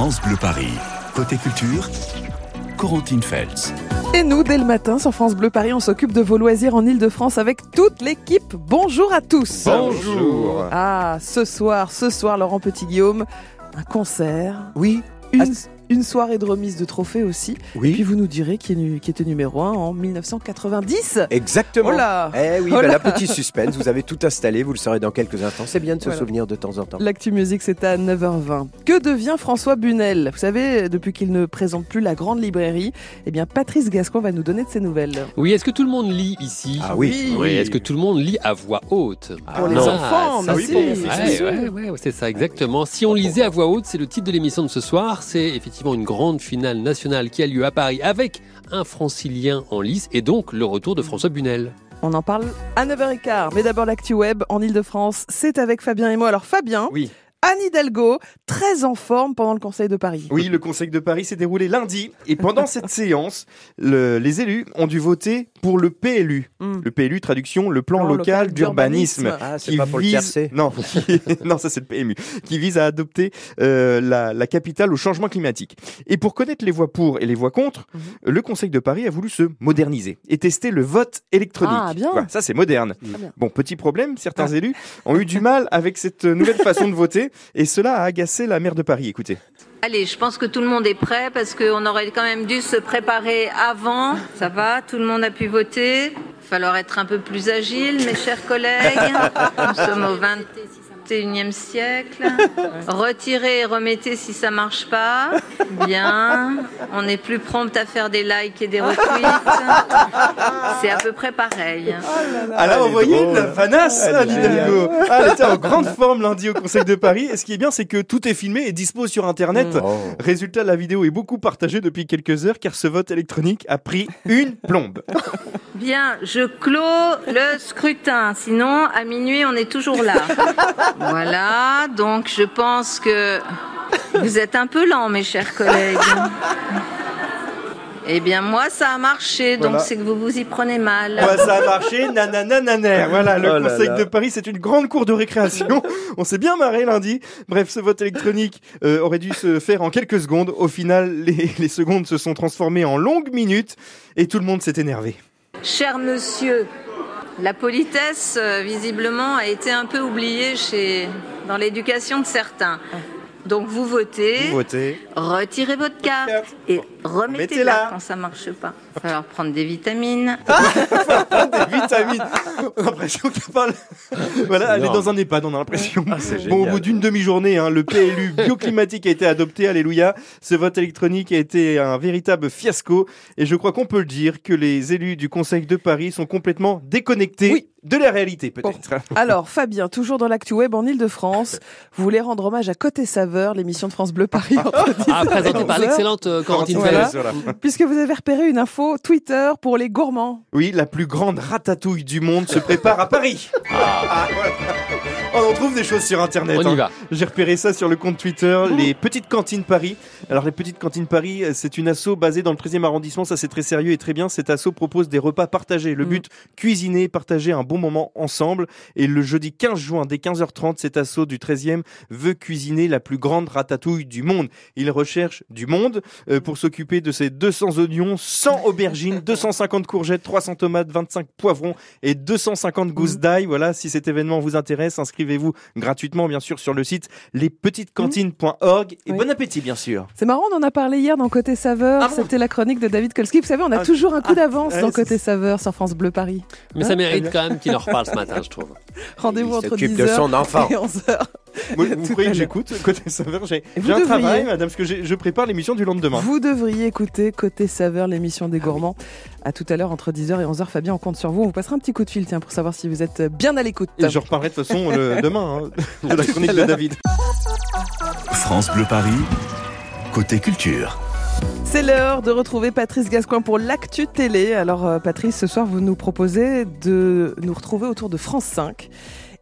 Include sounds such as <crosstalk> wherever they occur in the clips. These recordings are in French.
France Bleu Paris. Côté culture, Corentine Feltz. Et nous, dès le matin, sur France Bleu Paris, on s'occupe de vos loisirs en Ile-de-France avec toute l'équipe. Bonjour à tous. Bonjour. Ah, ce soir, ce soir, Laurent Petit-Guillaume, un concert. Oui. Une, une soirée de remise de trophées aussi. Oui. Et puis vous nous direz qui, est nu- qui était numéro 1 en 1990. Exactement. Oh là Eh oui, Oh là la petite suspense, vous avez tout installé, vous le saurez dans quelques instants. C'est bien de se Voilà. souvenir de temps en temps. L'actu musique, c'est à 9h20. Que devient François Bunel? Vous savez, depuis qu'il ne présente plus la grande librairie, eh bien, Patrice Gascon va nous donner de ses nouvelles. Oui, est-ce que tout le monde lit ici? Ah oui. Oui, est-ce que tout le monde lit à voix haute? Pour les non. enfants, ça mais oui, bon, ouais, ouais, ouais, c'est ça, exactement. Si on lisait à voix haute, c'est le titre de l'émission de ce soir. C'est effectivement une grande finale nationale qui a lieu à Paris avec un francilien en lice et donc le retour de François Bunel. On en parle à 9h15. Mais d'abord, l'actu web en Ile-de-France, c'est avec Fabien et moi. Alors, Fabien, Oui. Anne Hidalgo, très en forme pendant le Conseil de Paris. Oui, le Conseil de Paris s'est déroulé lundi et pendant <laughs> cette séance, le- les élus ont dû voter pour le PLU. Hmm. Le PLU, traduction, le plan, Plan local, local d'urbanisme. Ah, c'est pas pour vise-. Non, <laughs> non, ça c'est le PMU, qui vise à adopter euh, la, la capitale au changement climatique. Et pour connaître les voix pour et les voix contre, Mhm. le Conseil de Paris a voulu se moderniser et tester le vote électronique. Ah, bien. Voilà, ça c'est moderne. Bon, petit problème, certains Ah. élus ont eu du mal avec cette nouvelle façon de <laughs> voter et cela a agacé la maire de Paris. Écoutez. Allez, je pense que tout le monde est prêt parce qu'on aurait quand même dû se préparer avant. Ça va, tout le monde a pu voter. Il va falloir être un peu plus agile, mes chers collègues. Nous sommes au 21e siècle. <laughs> Retirez et remettez si ça marche pas. Bien. On est plus prompt à faire des likes et des retweets. C'est à peu près pareil. Elle vous voyez la fanasse, Anne Hidalgo. <laughs> Ah, elle était en grande forme lundi au Conseil de Paris. Et ce qui est bien, c'est que tout est filmé et dispo sur Internet. Oh. Résultat, la vidéo est beaucoup partagée depuis quelques heures car ce vote électronique a pris une plombe. <laughs> Bien, je clôt le scrutin. Sinon, à minuit, on est toujours là. Voilà, donc je pense que vous êtes un peu lents, mes chers collègues. Eh bien, moi, ça a marché, donc Voilà. c'est que vous vous y prenez mal. Ouais, ça a marché, nananananer. Voilà, le Oh là Conseil là. de Paris, c'est une grande cour de récréation. <laughs> On s'est bien marré lundi. Bref, ce vote électronique euh, aurait dû se faire en quelques secondes. Au final, les, <laughs> les secondes se sont transformées en longues minutes et tout le monde s'est énervé. Cher monsieur, la politesse, euh, visiblement, a été un peu oubliée chez... dans l'éducation de certains. Donc, vous votez. Vous votez. Retirez votre carte et Mettez-la. remettez-la quand ça marche pas. Il va falloir prendre des vitamines. <laughs> des vitamines. On a l'impression qu'elle parle. Voilà, elle est dans un EHPAD, on a l'impression. Ah, bon, au bout d'une demi-journée, hein, le PLU bioclimatique a été adopté, alléluia. Ce vote électronique a été un véritable fiasco. Et je crois qu'on peut le dire que les élus du Conseil de Paris sont complètement déconnectés Oui. de la réalité, peut-être. Alors, Fabien, toujours dans l'actu web en Ile-de-France, vous voulez rendre hommage à Côté Saveur, l'émission de France Bleu Paris <laughs> entre 10 Ah, présenté par 11 heures, l'excellente euh, Corentine Voilà. Puisque vous avez repéré une info Twitter pour les gourmands. Oui, la plus grande ratatouille du monde se prépare à Paris. <laughs> Ah, voilà. Oh, on trouve des choses sur Internet. On hein. y va. J'ai repéré ça sur le compte Twitter, les petites cantines Paris. Alors les petites cantines Paris, euh, c'est une asso basée dans le 13e arrondissement, ça c'est très sérieux et très bien. Cet asso propose des repas partagés. Le Mhm. but, cuisiner, partager un bon moment ensemble. Et le jeudi 15 juin, dès 15h30, cet asso du 13e veut cuisiner la plus grande ratatouille du monde. Il recherche du monde euh, pour s'occuper de ces 200 oignons, 100 aubergines, <laughs> 250 courgettes, 300 tomates, 25 poivrons et 250 gousses d'ail. Voilà, si cet événement vous intéresse, inscrivez-vous gratuitement, bien sûr, sur le site lespetitescantines.org. Et Oui. bon appétit, bien sûr. C'est marrant, on en a parlé hier dans Côté Saveur. Ah bon C'était la chronique de David Kolski. Vous savez, on a Ah, toujours un coup d'avance ouais, dans Côté Saveur sur France Bleu Paris. Mais ça mérite quand même qu'il en reparle ce matin, je trouve. Rendez-vous Il entre s'occupe 10h de son enfant. et 11h. Moi, vous croyez que j'écoute côté saveur J'ai un devriez. travail, madame, parce que je prépare l'émission du lendemain. Vous devriez écouter Côté Saveur, l'émission des gourmands. À tout à l'heure, entre 10h et 11h. Fabien, on compte sur vous. On vous passera un petit coup de fil, tiens, pour savoir si vous êtes bien à l'écoute. Et je reparlerai de toute façon le- <laughs> demain hein, de la chronique de David. France Bleu Paris, côté culture. C'est l'heure de retrouver Patrice Gascoigne pour l'actu télé. Alors euh, Patrice, ce soir, vous nous proposez de nous retrouver autour de France 5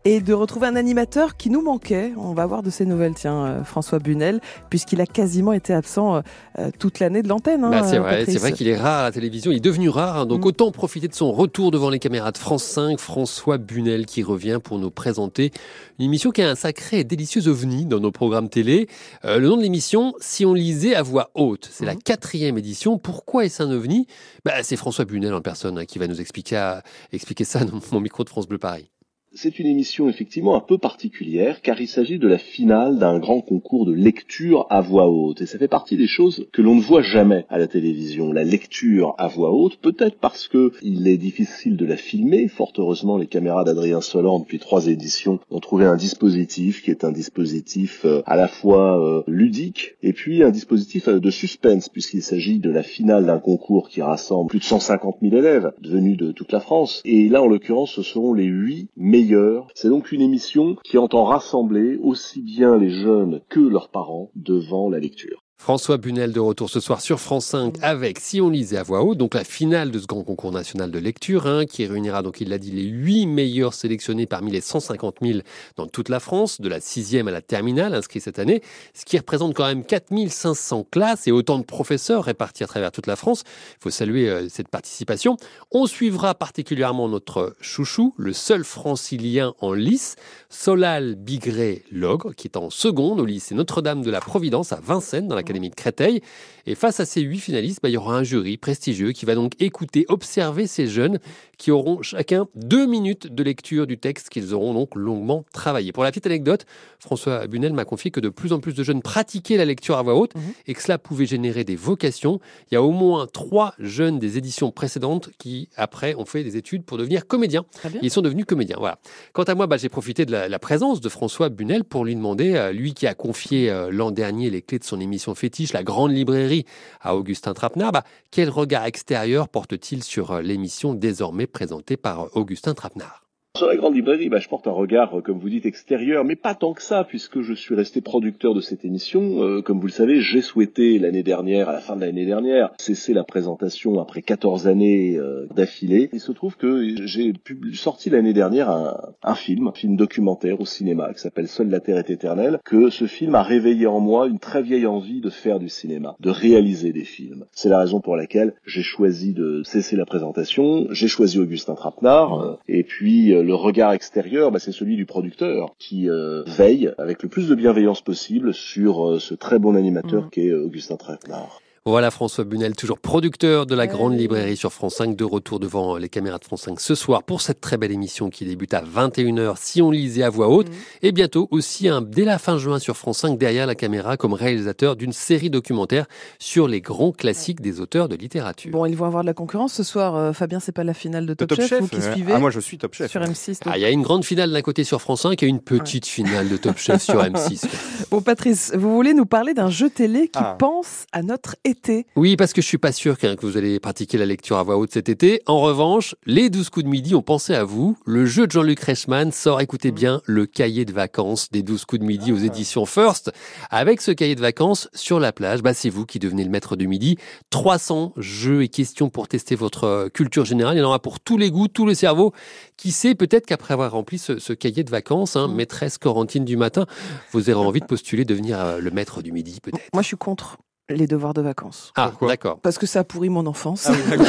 et de retrouver un animateur qui nous manquait. On va voir de ses nouvelles, tiens, euh, François Bunel, puisqu'il a quasiment été absent euh, euh, toute l'année de l'antenne. hein, Bah, c'est vrai, c'est vrai qu'il est rare à la télévision, il est devenu rare, donc Mm. autant profiter de son retour devant les caméras de France 5, François Bunel qui revient pour nous présenter une émission qui a un sacré et délicieux ovni dans nos programmes télé. Euh, le nom de l'émission, Si on lisait à voix haute, c'est la Mhm. quatrième édition. Pourquoi est-ce un ovni? Bah, C'est François Bunel en personne hein, qui va nous expliquer, à- expliquer ça dans mon micro de France Bleu Paris. C'est une émission effectivement un peu particulière car il s'agit de la finale d'un grand concours de lecture à voix haute et ça fait partie des choses que l'on ne voit jamais à la télévision. La lecture à voix haute, peut-être parce que il est difficile de la filmer. Fort heureusement, les caméras d'Adrien Solan depuis trois éditions ont trouvé un dispositif qui est un dispositif euh, à la fois euh, ludique et puis un dispositif euh, de suspense puisqu'il s'agit de la finale d'un concours qui rassemble plus de 150 000 élèves venus de toute la France. Et là, en l'occurrence, ce seront les huit meilleurs. C'est donc une émission qui entend rassembler aussi bien les jeunes que leurs parents devant la lecture. François Bunel de retour ce soir sur France 5 avec Si on lisait à voix haute, donc la finale de ce grand concours national de lecture, hein, qui réunira, donc il l'a dit, les 8 meilleurs sélectionnés parmi les 150 000 dans toute la France, de la sixième à la terminale inscrits cette année, ce qui représente quand même 4500 classes et autant de professeurs répartis à travers toute la France. Il faut saluer euh, cette participation. On suivra particulièrement notre chouchou, le seul francilien en lice, Solal Bigré Logre, qui est en seconde au lycée Notre-Dame de la Providence à Vincennes, dans l'Académie de Créteil. Et face à ces huit finalistes, bah, il y aura un jury prestigieux qui va donc écouter, observer ces jeunes qui auront chacun deux minutes de lecture du texte qu'ils auront donc longuement travaillé. Pour la petite anecdote, François Bunel m'a confié que de plus en plus de jeunes pratiquaient la lecture à voix haute Mhm. et que cela pouvait générer des vocations. Il y a au moins trois jeunes des éditions précédentes qui, après, ont fait des études pour devenir comédiens. Ils sont devenus comédiens. Voilà. Quant à moi, bah, j'ai profité de la, la présence de François Bunel pour lui demander, euh, lui qui a confié euh, l'an dernier les clés de son émission fétiche, La Grande Librairie, à Augustin Trapenard, bah, quel regard extérieur porte-t-il sur euh, l'émission désormais présentée par Augustin Trapenard Sur la grande librairie, bah, je porte un regard, euh, comme vous dites, extérieur, mais pas tant que ça, puisque je suis resté producteur de cette émission. Euh, comme vous le savez, j'ai souhaité l'année dernière, à la fin de l'année dernière, cesser la présentation après 14 années euh, d'affilée. Il se trouve que j'ai sorti l'année dernière un, film, un film documentaire au cinéma, qui s'appelle Seule la Terre est éternelle, que ce film a réveillé en moi une très vieille envie de faire du cinéma, de réaliser des films. C'est la raison pour laquelle j'ai choisi de cesser la présentation, j'ai choisi Augustin Trapenard, euh, et puis le regard extérieur, bah, c'est celui du producteur qui euh, veille avec le plus de bienveillance possible sur euh, ce très bon animateur Mhm. qu'est euh, Augustin Trapenard. Voilà François Bunel, toujours producteur de la Ouais. Grande Librairie sur France 5, de retour devant les caméras de France 5 ce soir pour cette très belle émission qui débute à 21h si on lisait à voix haute. Mhm. Et bientôt aussi, un, dès la fin juin sur France 5, derrière la caméra comme réalisateur d'une série documentaire sur les grands classiques des auteurs de littérature. Bon, ils vont avoir de la concurrence ce soir. Euh, Fabien, c'est pas la finale de De Top, Chef, vous qui euh, suivez Ah, moi je suis Top Chef. sur M6. donc. Ah, il y a une grande finale d'un côté sur France 5 et une petite finale de Top Chef sur M6. <laughs> Bon, Patrice, vous voulez nous parler d'un jeu télé qui Ah. pense à notre été Oui, parce que je suis pas sûr hein, que vous allez pratiquer la lecture à voix haute cet été. En revanche, les 12 coups de midi ont pensé à vous. Le jeu de Jean-Luc Reichmann sort, écoutez bien, le cahier de vacances des 12 coups de midi aux éditions First. Avec ce cahier de vacances sur la plage, bah, c'est vous qui devenez le maître du midi. 300 jeux et questions pour tester votre euh, culture générale. Il y en aura pour tous les goûts, tous les cerveaux. Qui sait, peut-être qu'après avoir rempli ce, ce cahier de vacances, hein, maîtresse Corentine du matin, vous aurez envie de postuler devenir euh, le maître du midi, peut-être. Moi, je suis contre les devoirs de vacances. Ah, d'accord. Parce que ça a pourri mon enfance. <laughs> Voulez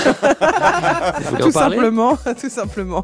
en tout simplement, <laughs> tout simplement.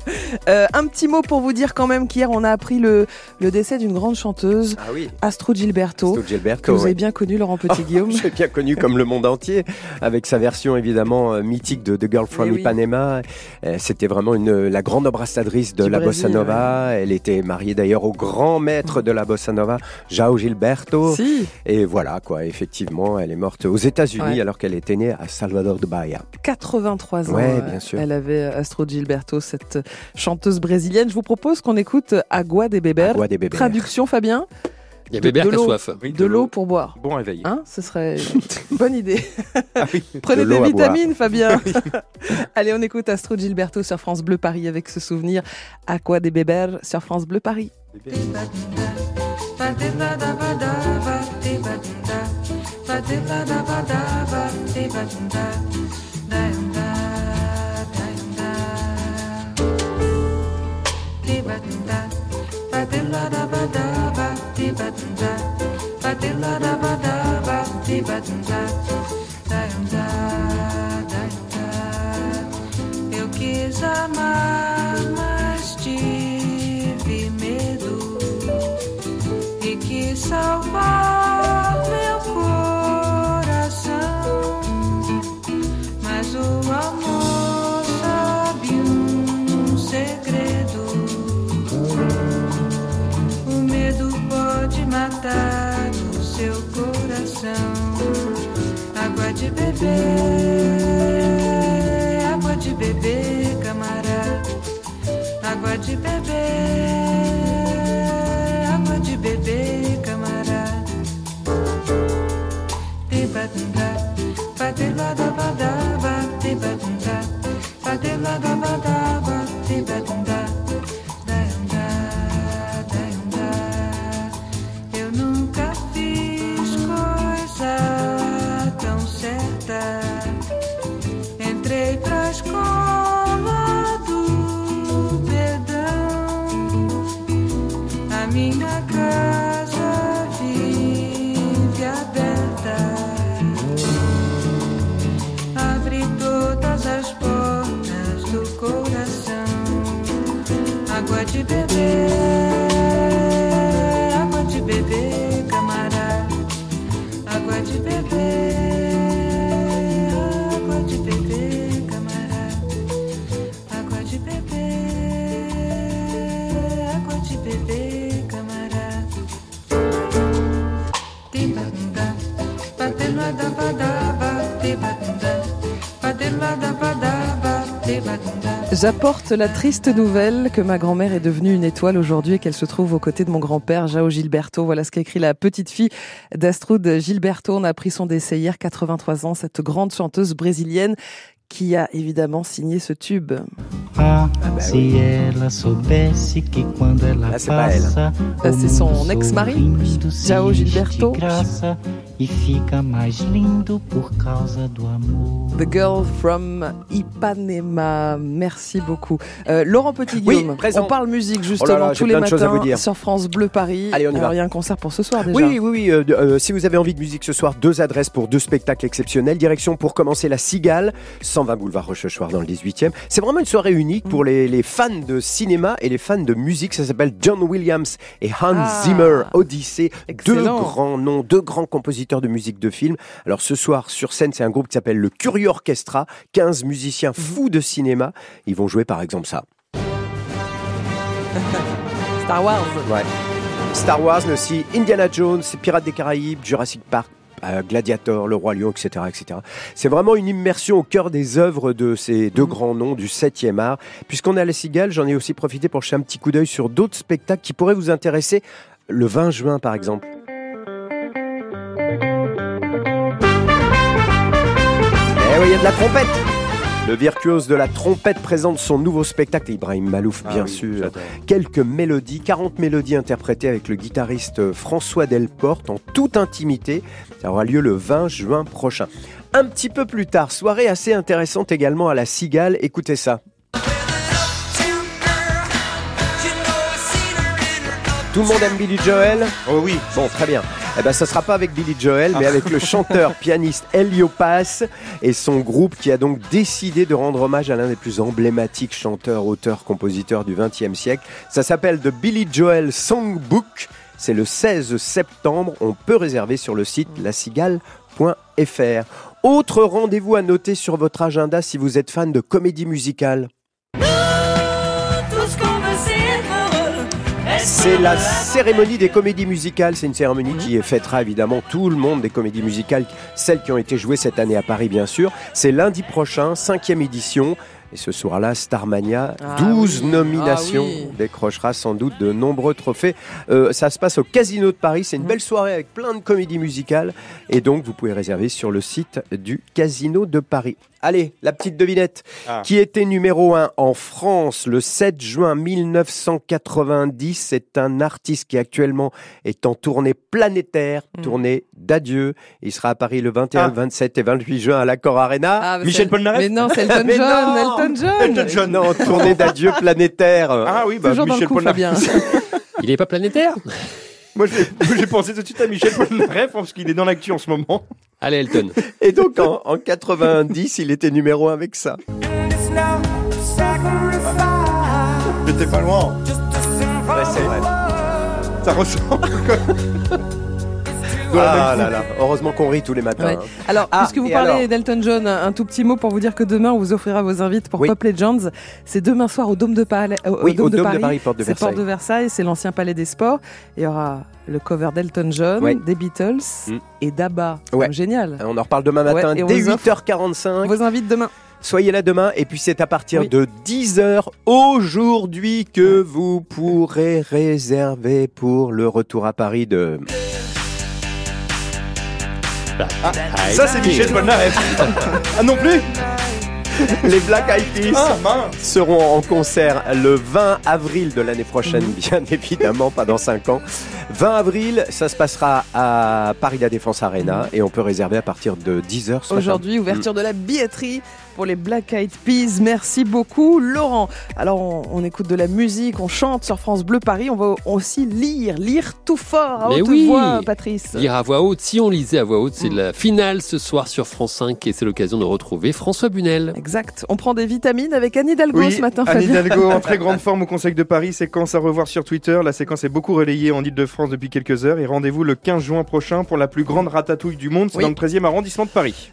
Euh, un petit mot pour vous dire quand même qu'hier on a appris le, le décès d'une grande chanteuse, Ah oui, Astro Gilberto, que Gilberto. vous avez bien connu, Laurent Petit-Guillaume. <laughs> J'ai bien connu comme le monde entier, avec sa version évidemment euh, mythique de The Girl from Eh oui. Ipanema. Euh, C'était vraiment une, la grande ambassadrice de Du la Brésil, bossa nova. Elle était mariée d'ailleurs au grand maître de la bossa nova, Jao Gilberto. si, Et voilà quoi, effectivement, elle est morte aux États-Unis Ouais. alors qu'elle était née à Salvador de Bahia. 83 ans. Ouais, euh, bien sûr. Elle avait euh, Astro Gilberto, cette chanteuse brésilienne. Je vous propose qu'on écoute Agua de Beber. Agua de Beber. Traduction, Fabien Il y a Bébert de qui a soif. Oui, De l'eau pour boire. Bon réveil. Hein Ce serait <laughs> une bonne idée. Ah oui. Prenez De des à vitamines, Fabien. <laughs> <laughs> Allez, on écoute Astro Gilberto sur France Bleu Paris avec ce souvenir. Aqua de Beber sur France Bleu Paris. ba di ba da ba da ba di ba da da da da da di ba da ba di la da ba da ba di ba da ba di la da ba da ba di ba da matar o seu coração. Água de beber, água de beber, camarada. Água de beber, água de beber, camarada. Tibadunda, J'apporte la triste nouvelle que ma grand-mère est devenue une étoile aujourd'hui et qu'elle se trouve aux côtés de mon grand-père, Jao Gilberto. Voilà ce qu'a écrit la petite fille d'Astrud Gilberto. On a appris son décès hier, 83 ans, cette grande chanteuse brésilienne qui a évidemment signé ce tube. Ah, bah se oui. ela Ah, c'est pas elle. passa, Ah, c'est son ex-mari, Jao Gilberto. E fica mais lindo por causa do amor. The Girl from Ipanema. Merci beaucoup. Euh, Laurent Petit-Guillaume, on parle musique Oh justement là là, j'ai tous les plein de choses à matins vous dire. sur France Bleu Paris. Allez, on y Alors, va. il y a un concert pour ce soir déjà. Oui, oui, oui. euh, euh, si vous avez envie de musique ce soir, deux adresses pour deux spectacles exceptionnels. Direction pour commencer la Cigale, 120 boulevard Rochechouart dans le 18e. C'est vraiment une soirée unique pour les, les fans de cinéma et les fans de musique. Ça s'appelle John Williams et Hans Ah. Zimmer Odyssey. Deux grands noms, deux grands compositeurs de musique de film. Alors ce soir, sur scène, c'est un groupe qui s'appelle le Curieux Orchestra. 15 musiciens Mm-hmm. fous de cinéma. Ils vont jouer par exemple ça. <laughs> Star Wars. Ouais. Star Wars, mais aussi Indiana Jones, Pirates des Caraïbes, Jurassic Park. euh, Gladiator, Le Roi Lion, etc., etc. C'est vraiment une immersion au cœur des œuvres de ces deux grands noms du 7e art. Puisqu'on est à la Cigale, j'en ai aussi profité pour jeter un petit coup d'œil sur d'autres spectacles qui pourraient vous intéresser. Le 20 juin, par exemple. De la trompette Le virtuose de la trompette présente son nouveau spectacle, Ibrahim Malouf, Ah bien oui, sûr. Quelques mélodies, 40 mélodies interprétées avec le guitariste François Delporte en toute intimité. Ça aura lieu le 20 juin prochain. Un petit peu plus tard, soirée assez intéressante également à la Cigale. Écoutez ça. Tout le monde aime Billy Joel? Oh oui. Bon, très bien. Eh ben, ça sera pas avec Billy Joel, mais Ah. avec le chanteur <laughs> pianiste Elio Paz et son groupe qui a donc décidé de rendre hommage à l'un des plus emblématiques chanteurs, auteurs, compositeurs du XXe siècle. Ça s'appelle The Billy Joel Songbook. C'est le 16 septembre. On peut réserver sur le site lacigale.fr. Autre rendez-vous à noter sur votre agenda si vous êtes fan de comédie musicale. C'est la cérémonie des comédies musicales. C'est une cérémonie qui fêtera évidemment tout le monde des comédies musicales, celles qui ont été jouées cette année à Paris, bien sûr. C'est lundi prochain, cinquième édition. Et ce soir-là, Starmania, Ah 12 oui. nominations, Ah oui. décrochera sans doute de nombreux trophées. Euh, ça se passe au Casino de Paris. C'est une Mhm. belle soirée avec plein de comédies musicales. Et donc, vous pouvez réserver sur le site du Casino de Paris. Allez, la petite devinette. Ah. Qui était numéro 1 en France le 7 juin 1990 C'est un artiste qui actuellement est en tournée planétaire, Mhm. tournée d'adieu. Il sera à Paris le 21, Ah. le 27 et 28 juin à l'Accor Arena. Ah, mais Michel Polnareff Mais non, c'est <laughs> Elton John. Elton John. Elton John. Non, tournée d'adieu planétaire. Ah oui, bah Toujours dans le Michel coup. Fabien. <laughs> Il est pas planétaire Moi, j'ai pensé tout de suite à Michel Polnareff parce qu'il est dans l'actu en ce moment. Allez, Elton. Et donc en, en 90, il était numéro un avec ça. J'étais pas loin. c'est vrai. Ça ressemble. Ah là là, heureusement qu'on rit tous les matins. Ouais. hein. Alors, Ah, puisque vous parlez d'Elton John, un tout petit mot pour vous dire que demain, on vous offrira vos invites pour Oui. Pop Legends. C'est demain soir au Dôme de, Palais, au, Oui, au de Dôme de Paris. Paris, porte de C'est Porte Versailles. de Versailles, c'est l'ancien palais des sports. Il y aura le cover d'Elton John, des Beatles Mm. et d'Abba. Ouais. Génial. On en reparle demain matin Ouais, on dès vous offre 8h45. Vos invites demain. Soyez là demain et puis c'est à partir Oui. de 10h aujourd'hui que vous pourrez réserver pour le retour à Paris de... Ça, c'est Michel Polnareff. <laughs> ah non plus <laughs> Les Black Eyed Peas Ah seront en concert le 20 avril de l'année prochaine, Mhm. bien évidemment, pas dans 5 ans. 20 avril, ça se passera à Paris La Défense Arena et on peut réserver à partir de 10h ce matin. Aujourd'hui, ouverture de la billetterie pour les Black Eyed Peas. Merci beaucoup, Laurent. Alors, on, on écoute de la musique, on chante sur France Bleu Paris. On va aussi lire, lire tout fort à Mais haute oui. voix, Patrice. Lire à voix haute, si on lisait à voix haute, c'est Mm. la finale ce soir sur France 5 et c'est l'occasion de retrouver François Bunel. Exact. On prend des vitamines avec Anne Hidalgo Oui, ce matin, Anne Fabien. Hidalgo en très grande <laughs> forme au Conseil de Paris. Séquence à revoir sur Twitter. La séquence est beaucoup relayée en Ile-de-France depuis quelques heures. Et rendez-vous le 15 juin prochain pour la plus grande ratatouille du monde. C'est Oui. dans le 13e arrondissement de Paris.